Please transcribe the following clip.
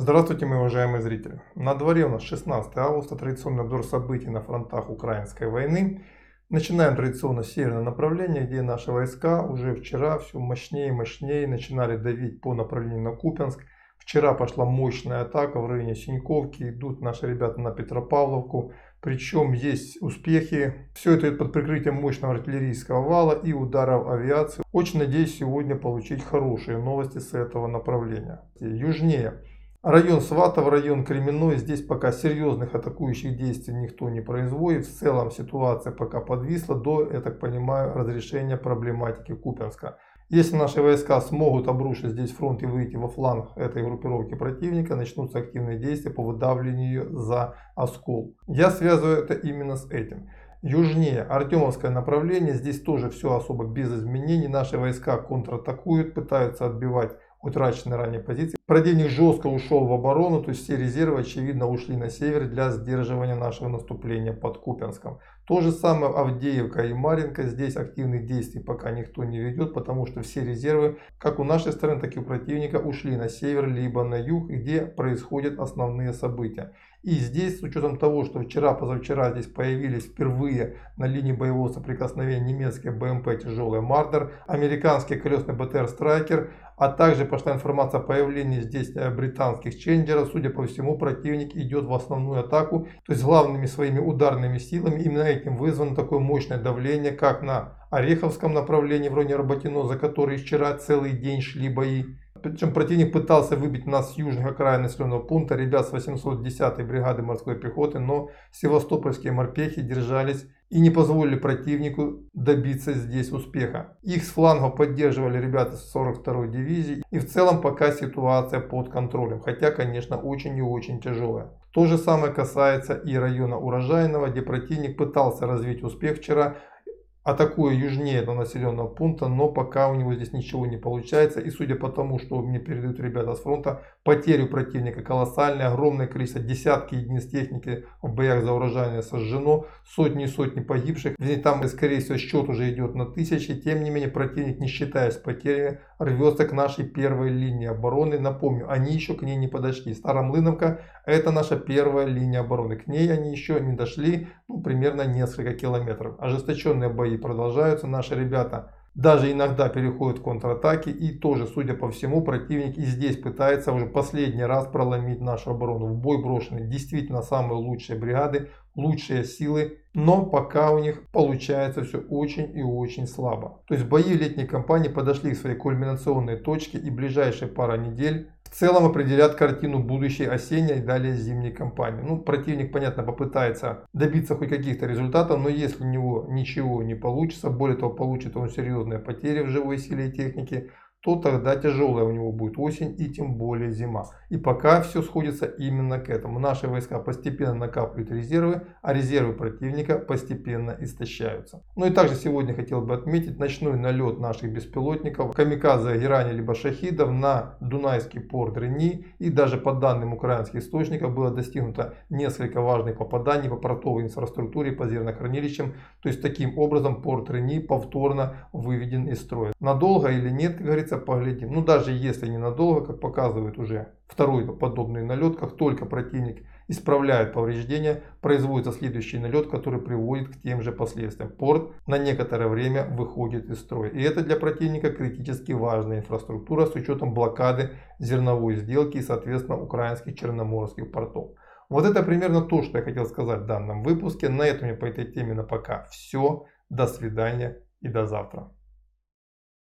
Здравствуйте, мои уважаемые зрители. На дворе у нас 16 августа, традиционный обзор событий на фронтах украинской войны. Начинаем традиционно с северного направления, где наши войска уже вчера все мощнее и мощнее начинали давить по направлению на Купянск. Вчера пошла мощная атака в районе Синьковки, идут наши ребята на Петропавловку. Причем есть успехи. Все это под прикрытием мощного артиллерийского вала и ударов авиации. Очень надеюсь сегодня получить хорошие новости с этого направления. Южнее Район Сватов, район Кременной, здесь пока серьезных атакующих действий никто не производит. В целом ситуация пока подвисла до, я так понимаю, разрешения проблематики Купенска. Если наши войска смогут обрушить здесь фронт и выйти во фланг этой группировки противника, начнутся активные действия по выдавливанию ее за оскол. Я связываю это именно с этим. Южнее, Артемовское направление, здесь тоже все особо без изменений. Наши войска контратакуют, пытаются отбивать утраченные ранее позиции. Противник жестко ушел в оборону, то есть все резервы очевидно ушли на север для сдерживания нашего наступления под Купенском. То же самое Авдеевка и Маринка. Здесь активных действий пока никто не ведет, потому что все резервы, как у нашей стороны, так и у противника, ушли на север либо на юг, где происходят основные события. И здесь, с учетом того, что вчера-позавчера здесь появились впервые на линии боевого соприкосновения немецкие БМП тяжелый Мардер, американский колесный БТР Страйкер, а также пошла информация о появлении здесь э, британских ченджеров. Судя по всему, противник идет в основную атаку. То есть главными своими ударными силами именно этим вызвано такое мощное давление, как на Ореховском направлении в районе Работино, за который вчера целый день шли бои. Причем противник пытался выбить нас с южных окраин населенного пункта, ребят с 810-й бригады морской пехоты, но севастопольские морпехи держались и не позволили противнику добиться здесь успеха. Их с флангов поддерживали ребята с 42-й дивизии и в целом пока ситуация под контролем, хотя конечно очень и очень тяжелая. То же самое касается и района Урожайного, где противник пытался развить успех вчера, атакуя южнее этого населенного пункта, но пока у него здесь ничего не получается. И судя по тому, что мне передают ребята с фронта, потери у противника колоссальные, огромное количество, десятки единиц техники в боях за урожайное сожжено, сотни и сотни погибших. Там, скорее всего, счет уже идет на тысячи. Тем не менее, противник, не считаясь потерями, рвется к нашей первой линии обороны. Напомню, они еще к ней не подошли. Старомлыновка – это наша первая линия обороны. К ней они еще не дошли, ну, примерно несколько километров. Ожесточенные бои продолжаются. Наши ребята даже иногда переходят в контратаки. И тоже, судя по всему, противник и здесь пытается уже последний раз проломить нашу оборону. В бой брошены действительно самые лучшие бригады, лучшие силы. Но пока у них получается все очень и очень слабо. То есть бои летней кампании подошли к своей кульминационной точке. И ближайшие пара недель в целом определят картину будущей осенней и далее зимней кампании. Ну, противник, понятно, попытается добиться хоть каких-то результатов, но если у него ничего не получится, более того, получит он серьезные потери в живой силе и технике, то тогда тяжелая у него будет осень и тем более зима. И пока все сходится именно к этому. Наши войска постепенно накапливают резервы, а резервы противника постепенно истощаются. Ну и также сегодня хотел бы отметить ночной налет наших беспилотников Камиказа Иране либо Шахидов на Дунайский порт Рени. И даже по данным украинских источников было достигнуто несколько важных попаданий по портовой инфраструктуре, по зернохранилищам. То есть таким образом порт Рени повторно выведен из строя. Надолго или нет, как говорится, говорится, поглядим. Ну даже если ненадолго, как показывает уже второй подобный налет, как только противник исправляет повреждения, производится следующий налет, который приводит к тем же последствиям. Порт на некоторое время выходит из строя. И это для противника критически важная инфраструктура с учетом блокады зерновой сделки и соответственно украинских черноморских портов. Вот это примерно то, что я хотел сказать в данном выпуске. На этом я по этой теме на пока все. До свидания и до завтра.